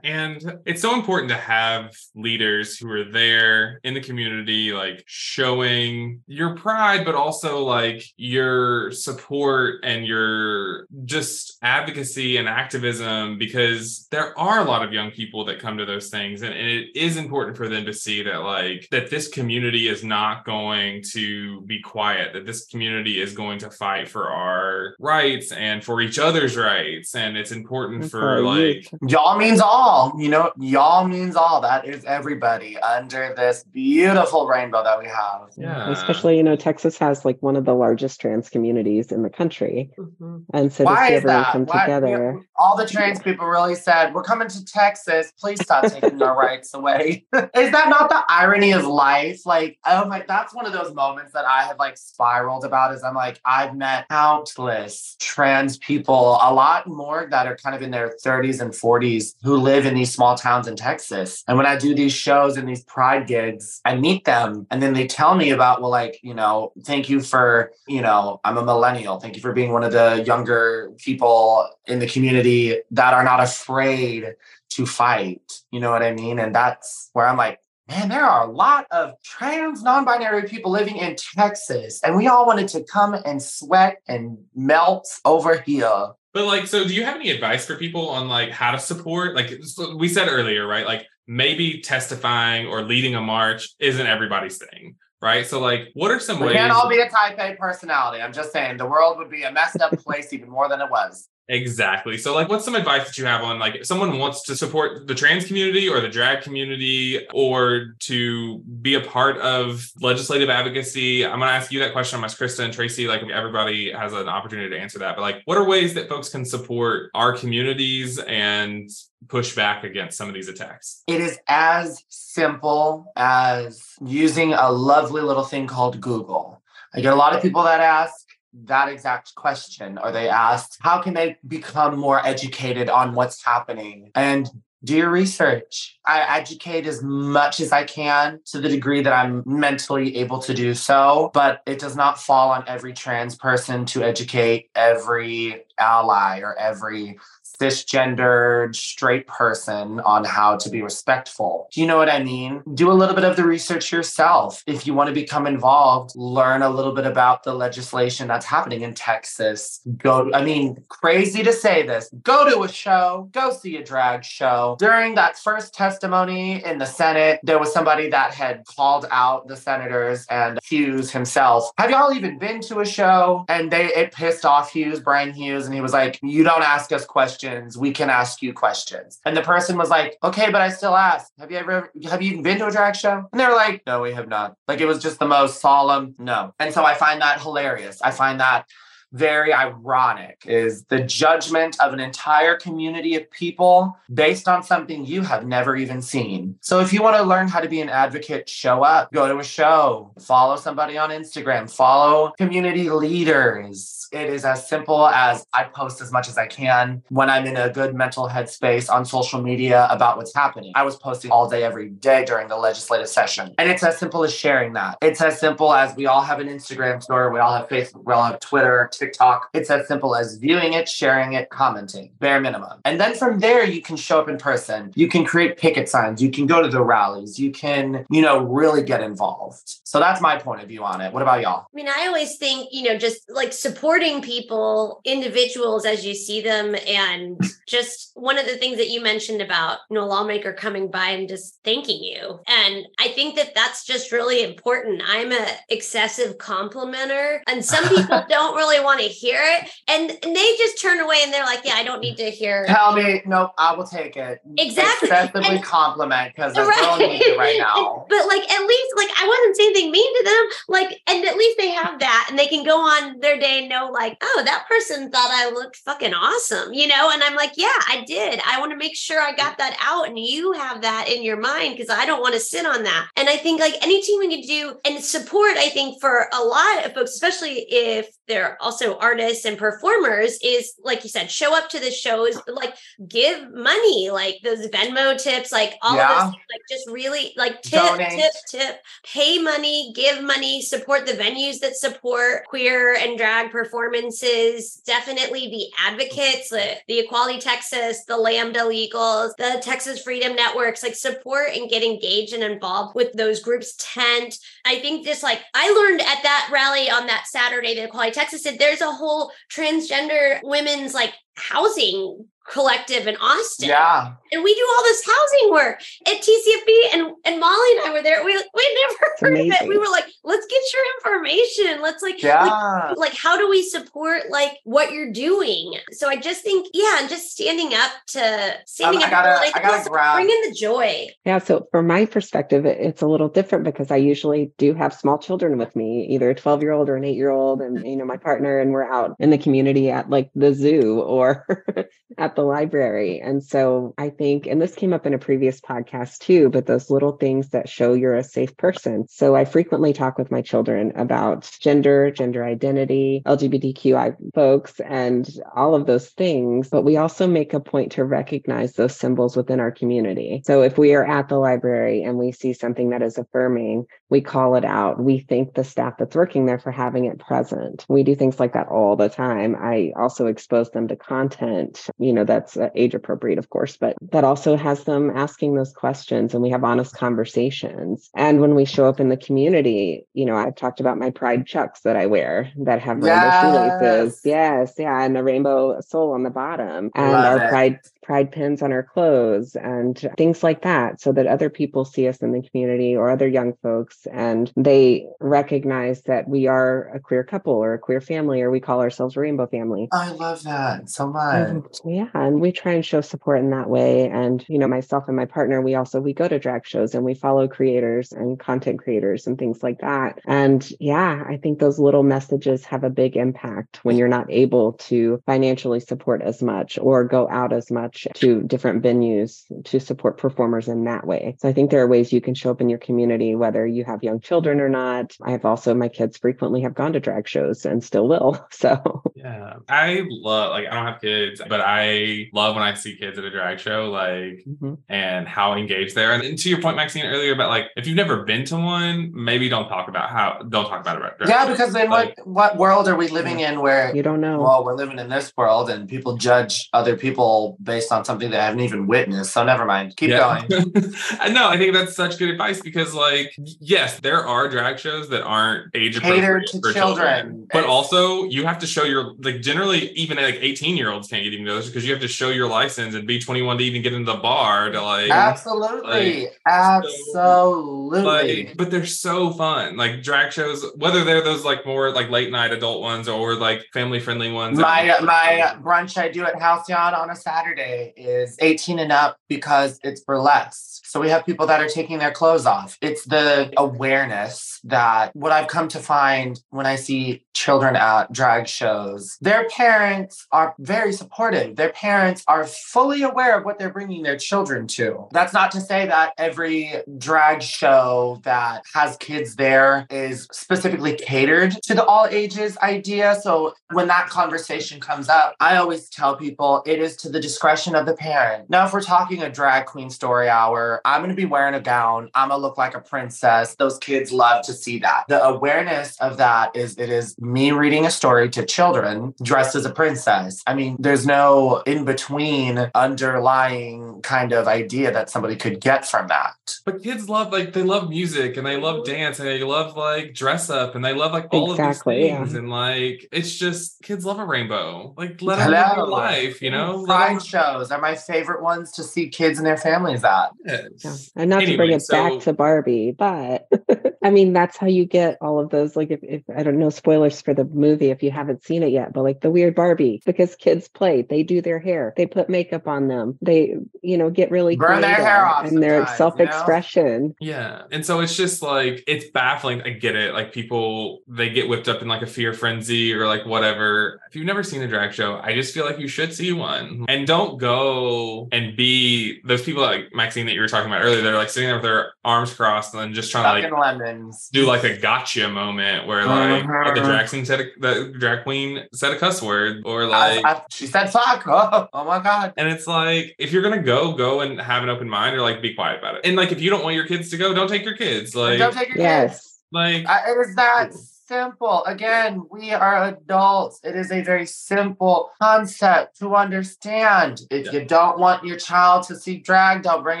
And it's so important to have leaders who are there in the community, like showing your pride, but also like your support and your just advocacy and activism, because there are a lot of young people that come to those things. And, and it is important for them to see that, like, that this community is not going to be quiet, that this community is going to fight for our rights and for each other's rights. And it's important And for, like, y'all means all, you know, y'all means all. That is everybody under this beautiful rainbow that we have. Yeah. Especially, you know, Texas has like one of the largest trans communities in the country. Mm-hmm. And so to Why see is everyone that? come Why- together. all the trans people really said, We're coming to Texas. Please stop taking our rights away. is that not the irony of life? Like, oh my, that's one of those moments that I have like spiraled about is I'm like, I've met countless trans people, a lot more that are kind of in their 30s and 40s who live in these small towns in Texas. And when I do these shows and these pride gigs, I meet them and then they tell me about, well, like, you know, thank you for, you know, I'm a millennial. Thank you for being one of the younger people in the community that are not afraid to fight. You know what I mean? And that's where I'm like, man, there are a lot of trans non binary people living in Texas, and we all wanted to come and sweat and melt over here. But like, so do you have any advice for people on like how to support? Like we said earlier, right? Like maybe testifying or leading a march isn't everybody's thing, right? So like, what are some We ways? can't all be a type A personality. I'm just saying the world would be a messed up place even more than it was. Exactly. So, like, what's some advice that you have on, like, if someone wants to support the trans community or the drag community or to be a part of legislative advocacy? I'm going to ask you that question, Miss Krista and Tracie. Like, everybody has an opportunity to answer that. But, like, what are ways that folks can support our communities and push back against some of these attacks? It is as simple as using a lovely little thing called Google. I get a lot of people that ask, that exact question or they asked how can they become more educated on what's happening and do your research. I educate as much as I can to the degree that I'm mentally able to do so, but it does not fall on every trans person to educate every ally or every cisgendered straight person on how to be respectful. Do you know what I mean? Do a little bit of the research yourself. If you want to become involved, learn a little bit about the legislation that's happening in Texas. Go, I mean, crazy to say this, go to a show, go see a drag show. During that first testimony in the Senate, there was somebody that had called out the senators and Hughes himself. Have y'all even been to a show? And they it pissed off Hughes, Bryan Hughes, and he was like, You don't ask us questions questions, we can ask you questions. And the person was like, okay, but I still ask, have you ever, have you even been to a drag show? And they're like, no, we have not. Like it was just the most solemn no. And so I find that hilarious. I find that very ironic is the judgment of an entire community of people based on something you have never even seen. So if you want to learn how to be an advocate, show up, go to a show, follow somebody on Instagram, follow community leaders. It is as simple as I post as much as I can when I'm in a good mental headspace on social media about what's happening. I was posting all day, every day during the legislative session. And it's as simple as sharing that. It's as simple as we all have an Instagram store, we all have Facebook, we all have Twitter, TikTok. It's as simple as viewing it, sharing it, commenting, bare minimum. And then from there, you can show up in person. You can create picket signs. You can go to the rallies. You can, you know, really get involved. So that's my point of view on it. What about y'all? I mean, I always think, you know, just like supporting people, individuals as you see them. And just one of the things that you mentioned about, you know, a lawmaker coming by and just thanking you. And I think that that's just really important. I'm a excessive complimenter and some people don't really want to hear it. And, and they just turn away and they're like, yeah, I don't need to hear. Tell me, nope, I will take it. Exactly. Excessively And- compliment because I Right. don't need it right now. but like at least like I wasn't saying anything mean to them. Like, and at least they have that and they can go on their day and know, like, oh, that person thought I looked fucking awesome, you know? And I'm like, yeah, I did. I want to make sure I got that out and you have that in your mind because I don't want to sit on that. And I think like anything we can do and support, I think for a lot of folks, especially if they're also artists and performers, is like you said, show up to the shows, like give money, like those Venmo tips, like all Yeah. of this, like just really like tip, Donate. tip, tip, pay money, give money, support the venues that support queer and drag performances. Definitely the advocates, the, the Equality Texas, the Lambda Legals, the Texas Freedom Networks, like support and get engaged and involved with those groups. TENT. I think this like I learned at that rally on that Saturday the Equality Texas did, there's a whole transgender women's like housing collective in Austin Yeah. And we do all this housing work at TCFV and and Molly and I were there. We we never heard of it. We were like, let's get your information. Let's like, like Yeah. like how do we support like what you're doing? So I just think, yeah, and just standing up to standing Um, I up gotta- to I gotta grab- bring in the joy. Yeah, so from my perspective, it- it's a little different because I usually do have small children with me, either a 12 year old or an eight year old, and you know, my partner, and we're out in the community at like the zoo or at the library. And so I think, and this came up in a previous podcast too, but those little things that show you're a safe person. So I frequently talk with my children about gender, gender identity, LGBTQI folks, and all of those things. But we also make a point to recognize those symbols within our community. So if we are at the library and we see something that is affirming, we call it out. We thank the staff that's working there for having it present. We do things like that all the time. I also expose them to content, you know, that's uh, age appropriate, of course, but that also has them asking those questions and we have honest conversations. And when we show up in the community, you know, I've talked about my pride chucks that I wear that have rainbow shoelaces. Yes, yeah, and a rainbow sole on the bottom, and Love our it. pride pride pins on our clothes and things like that so that other people see us in the community or other young folks and they recognize that we are a queer couple or a queer family or we call ourselves a rainbow family. I love that so mm-hmm. much. and, yeah and we try and show support in that way and you know myself and my partner we also we go to drag shows and we follow creators and content creators and things like that. And yeah i think those little messages have a big impact when you're not able to financially support as much or go out as much outreach to different venues to support performers in that way. So I think there are ways you can show up in your community, whether you have young children or not. I have also, my kids frequently have gone to drag shows and still will. So yeah, I love, like, I don't have kids, but I love when I see kids at a drag show, like, mm-hmm. and how engaged they are. And to your point, Maxine, earlier about like, if you've never been to one, maybe don't talk about how, don't talk about it. yeah, because then like, what, what world are we living in where you don't know? Well, we're living in this world and people judge other people based on something they haven't even witnessed. So never mind. Keep yeah. going. no, I think that's such good advice because, like, yes, there are drag shows that aren't age appropriate for children, children but also you have to show your like generally even like 18 year olds can't get even those because you have to show your license and be 21 to even get into the bar to like absolutely like, absolutely so, like, but they're so fun like drag shows whether they're those like more like late night adult ones or like family friendly ones my my brunch i do at halcyon on a saturday is 18 and up because it's burlesque so we have people that are taking their clothes off it's the awareness that what i've come to find when i see children at drag shows, their parents are very supportive. Their parents are fully aware of what they're bringing their children to. That's not to say that every drag show that has kids there is specifically catered to the all ages idea. So when that conversation comes up, I always tell people it is to the discretion of the parent. Now, if we're talking a drag queen story hour, I'm going to be wearing a gown. I'm going to look like a princess. Those kids love to see that. The awareness of that is it is me reading a story to children dressed as a princess. I mean, there's no in between underlying kind of idea that somebody could get from that. But kids love like they love music and they love dance and they love like dress up and they love like all exactly, of these things yeah. and like it's just kids love a rainbow. Like let them live life, you know. Pride shows are my favorite ones to see kids and their families at. Yes. Yeah. And not anyway, to bring it so... back to Barbie, but I mean that's how you get all of those. Like if, if I don't know spoilers for the movie if you haven't seen it yet, but like the weird Barbie, because kids play, they do their hair, they put makeup on them, they, you know, get really burn their hair off and their self expression. You know? Yeah. And so it's just like, it's baffling. I get it. Like people, they get whipped up in like a fear frenzy or like whatever. If you've never seen a drag show, I just feel like you should see one and don't go and be those people like Maxine that you were talking about earlier. They're like sitting there with their arms crossed and then just trying to like lemons. do like a gotcha moment where like uh-huh. the drag scene said a, the drag queen said a cuss word or like I, I, she said fuck. Oh, oh my god. And it's like if you're gonna go, go and have an open mind or like be quiet about it. And like if you don't want your kids to go, don't take your kids. Like don't take your yes. kids. Like I, it is that simple. Again, we are adults. It is a very simple concept to understand. If yeah. you don't want your child to see drag, don't bring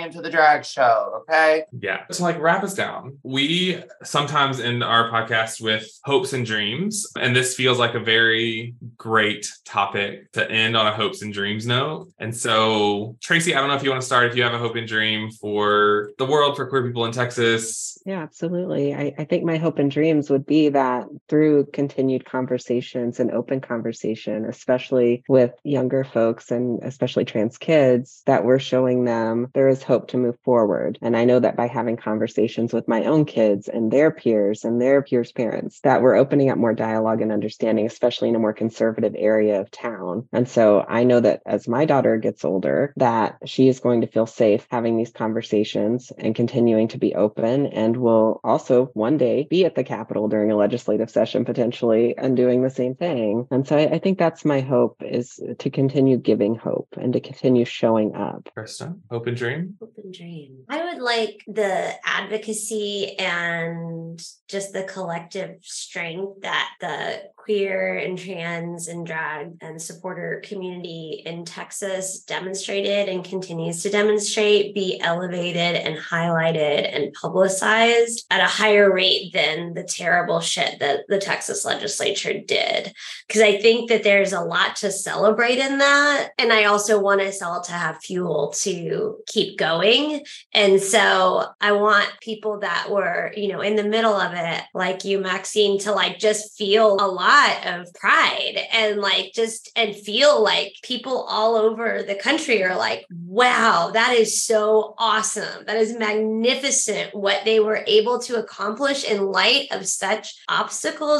him to the drag show. Okay. Yeah. To like wrap us down, we sometimes end our podcast with hopes and dreams. And this feels like a very great topic to end on a hopes and dreams note. And so, Tracie, I don't know if you want to start, if you have a hope and dream for the world, for queer people in Texas. Yeah, absolutely. I, I think my hope and dreams would be that that through continued conversations and open conversation, especially with younger folks and especially trans kids, that we're showing them there is hope to move forward. And I know that by having conversations with my own kids and their peers and their peers' parents, that we're opening up more dialogue and understanding, especially in a more conservative area of town. And so I know that as my daughter gets older, that she is going to feel safe having these conversations and continuing to be open and will also one day be at the Capitol during a legislative legislative session potentially and doing the same thing. And so I, I think that's my hope is to continue giving hope and to continue showing up. Krista, hope and dream? Hope and dream. I would like the advocacy and just the collective strength that the queer and trans and drag and supporter community in Texas demonstrated and continues to demonstrate be elevated and highlighted and publicized at a higher rate than the terrible shit that the Texas legislature did. Because I think that there's a lot to celebrate in that. And I also want us all to have fuel to keep going. And so I want people that were, you know, in the middle of it, like you, Maxine, to like just feel a lot of pride and like just and feel like people all over the country are like, wow, that is so awesome. That is magnificent what they were able to accomplish in light of such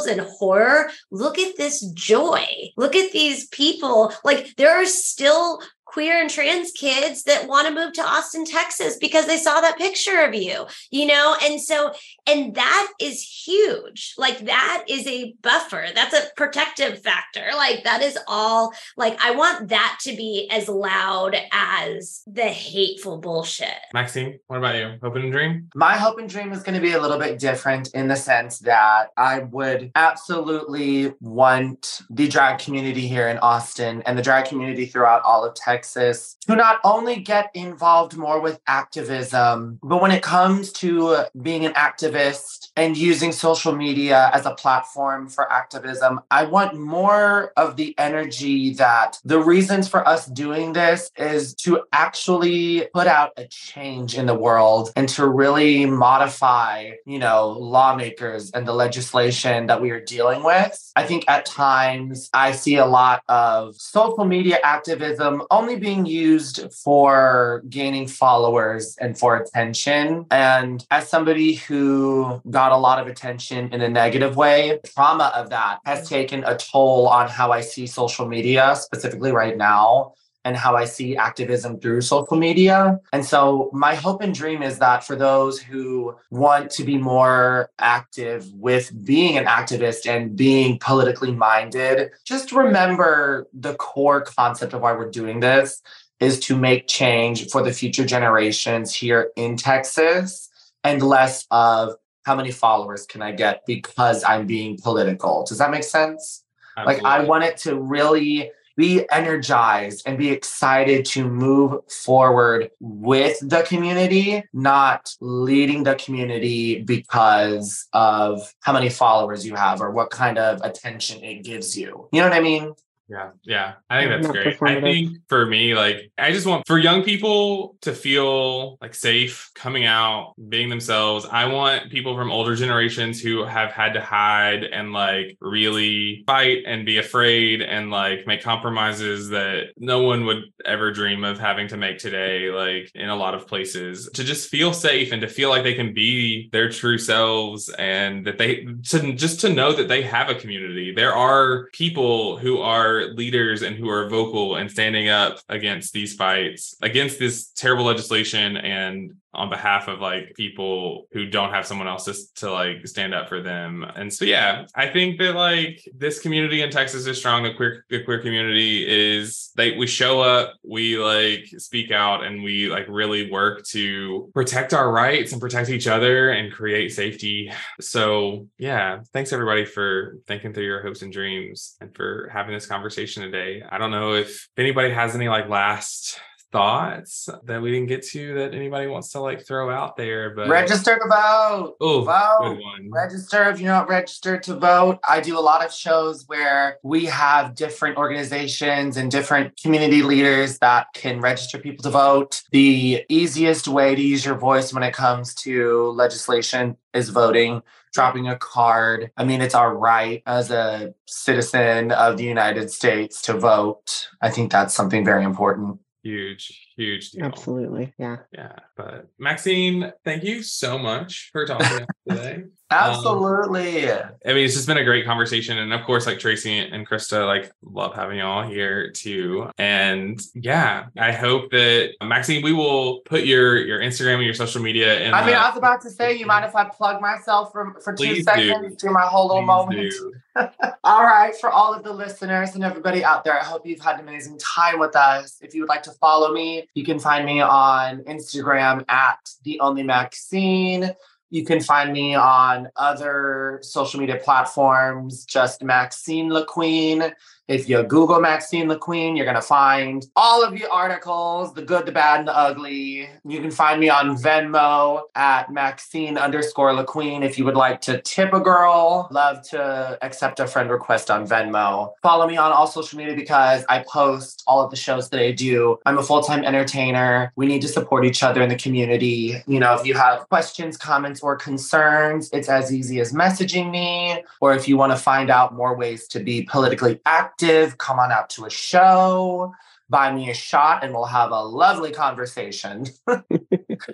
and horror. Look at this joy. Look at these people. Like there are still queer and trans kids that want to move to Austin, Texas because they saw that picture of you, you know? And so, and that is huge. Like that is a buffer. That's a protective factor. Like that is all, like, I want that to be as loud as the hateful bullshit. Maxine, what about you? Hope and dream? My hope and dream is going to be a little bit different in the sense that I would absolutely want the drag community here in Austin and the drag community throughout all of Texas Texas to not only get involved more with activism, but when it comes to being an activist and using social media as a platform for activism, I want more of the energy that the reasons for us doing this is to actually put out a change in the world and to really modify, you know, lawmakers and the legislation that we are dealing with. I think at times I see a lot of social media activism only only being used for gaining followers and for attention. And as somebody who got a lot of attention in a negative way, trauma of that has taken a toll on how I see social media, specifically right now and how I see activism through social media. And so, my hope and dream is that for those who want to be more active with being an activist and being politically minded, just remember the core concept of why we're doing this is to make change for the future generations here in Texas and less of how many followers can I get because I'm being political. Does that make sense? Absolutely. Like, I want it to really be energized and be excited to move forward with the community, not leading the community because of how many followers you have or what kind of attention it gives you. You know what I mean? Yeah, yeah. I think that's great. I think for me, like, I just want for young people to feel like safe coming out, being themselves. I want people from older generations who have had to hide and like really fight and be afraid and like make compromises that no one would ever dream of having to make today, like in a lot of places, to just feel safe and to feel like they can be their true selves and that they to just to know that they have a community. There are people who are leaders and who are vocal and standing up against these fights, against this terrible legislation and on behalf of like people who don't have someone else to, to like stand up for them. And so yeah, I think that like this community in Texas is strong. The queer the queer community is they we show up, we like speak out and we like really work to protect our rights and protect each other and create safety. So yeah, thanks everybody for thinking through your hopes and dreams and for having this conversation today. I don't know if anybody has any like last thoughts that we didn't get to that anybody wants to like throw out there but register to vote. Oh vote. register if you're not registered to vote. I do a lot of shows where we have different organizations and different community leaders that can register people to vote. The easiest way to use your voice when it comes to legislation is voting dropping a card. I mean, it's our right as a citizen of the United States to vote. I think that's something very important huge huge deal. absolutely yeah yeah but maxine thank you so much for talking today absolutely um, i mean it's just been a great conversation and of course like tracie and krista like love having y'all here too and yeah i hope that maxine we will put your your instagram and your social media in i mean the, i was about to say you mind if i plug myself for for two seconds do. do my whole little Please moment all right, for all of the listeners and everybody out there, I hope you've had an amazing time with us. If you would like to follow me, you can find me on Instagram at the only Maxine. You can find me on other social media platforms, just Maxine LaQueene. If you Google Maxine LaQueene, you're going to find all of the articles, the good, the bad, and the ugly. You can find me on Venmo at Maxine underscore LaQueene if you would like to tip a girl. Love to accept a friend request on Venmo. Follow me on all social media because I post all of the shows that I do. I'm a full time entertainer. We need to support each other in the community. You know, if you have questions, comments, or concerns, it's as easy as messaging me. Or if you want to find out more ways to be politically active, active, come on out to a show. buy me a shot and we'll have a lovely conversation. and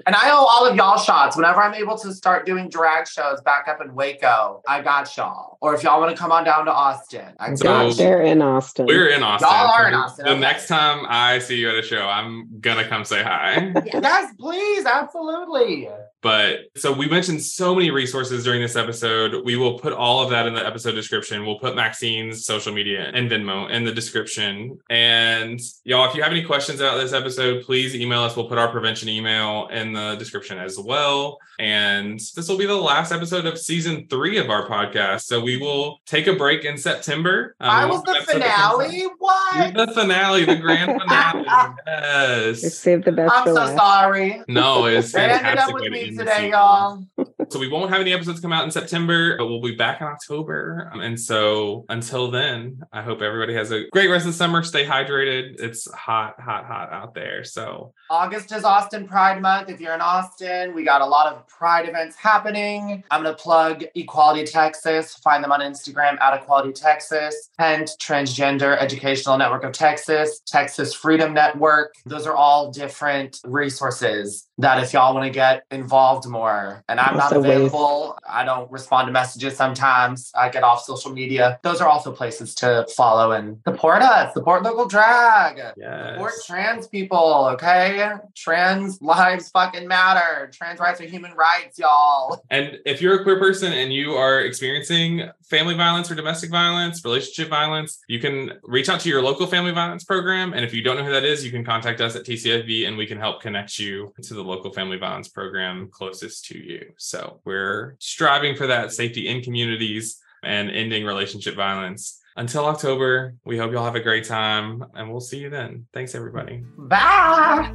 I owe all of y'all shots. Whenever I'm able to start doing drag shows back up in Waco, I got y'all. Or if y'all want to come on down to Austin, I So- got Gosh, they're in Austin. We're in Austin. Y'all are in So Austin, The okay. next time I see you at a show, I'm gonna come say hi. Yes, please, absolutely. But so we mentioned so many resources during this episode. We will put all of that in the episode description. We'll put Maxine's social media and Venmo in the description. And y'all, if you have any questions about this episode, please email us. We'll put our prevention email in the description as well. And this will be the last episode of season three of our podcast. So we will take a break in September. Um, I was the have an episode that comes out. finale. What? The finale, the grand finale. They yes. saved the best I'm for so last. sorry. No, it's They ended fantastic. Up with way to me end the today, y'all. So we won't have any episodes come out in September, but we'll be back in October. Um, And so until then, I hope everybody has a great rest of the summer. Stay hydrated. It's hot, hot, hot out there. So August is Austin Pride Month. If you're in Austin, we got a lot of Pride events happening. I'm to plug Equality Texas. Find them on Instagram at Equality Texas, TENT Transgender Educational Network of Texas, Texas Freedom Network. Those are all different resources that if y'all want to get involved more. And I'm not Also available. I don't respond to messages sometimes. I get off social media. Those are also places to follow and support us, support local drag. Support yes. trans people, okay? Trans lives fucking matter. Trans rights are human rights, y'all. And if you're a queer person and you are experiencing family violence or domestic violence, relationship violence, you can reach out to your local family violence program. And if you don't know who that is, you can contact us at TCFV and we can help connect you to the local family violence program closest to you. So we're striving for that safety in communities and ending relationship violence. Until October, we hope y'all have a great time and we'll see you then. Thanks, everybody. Bye.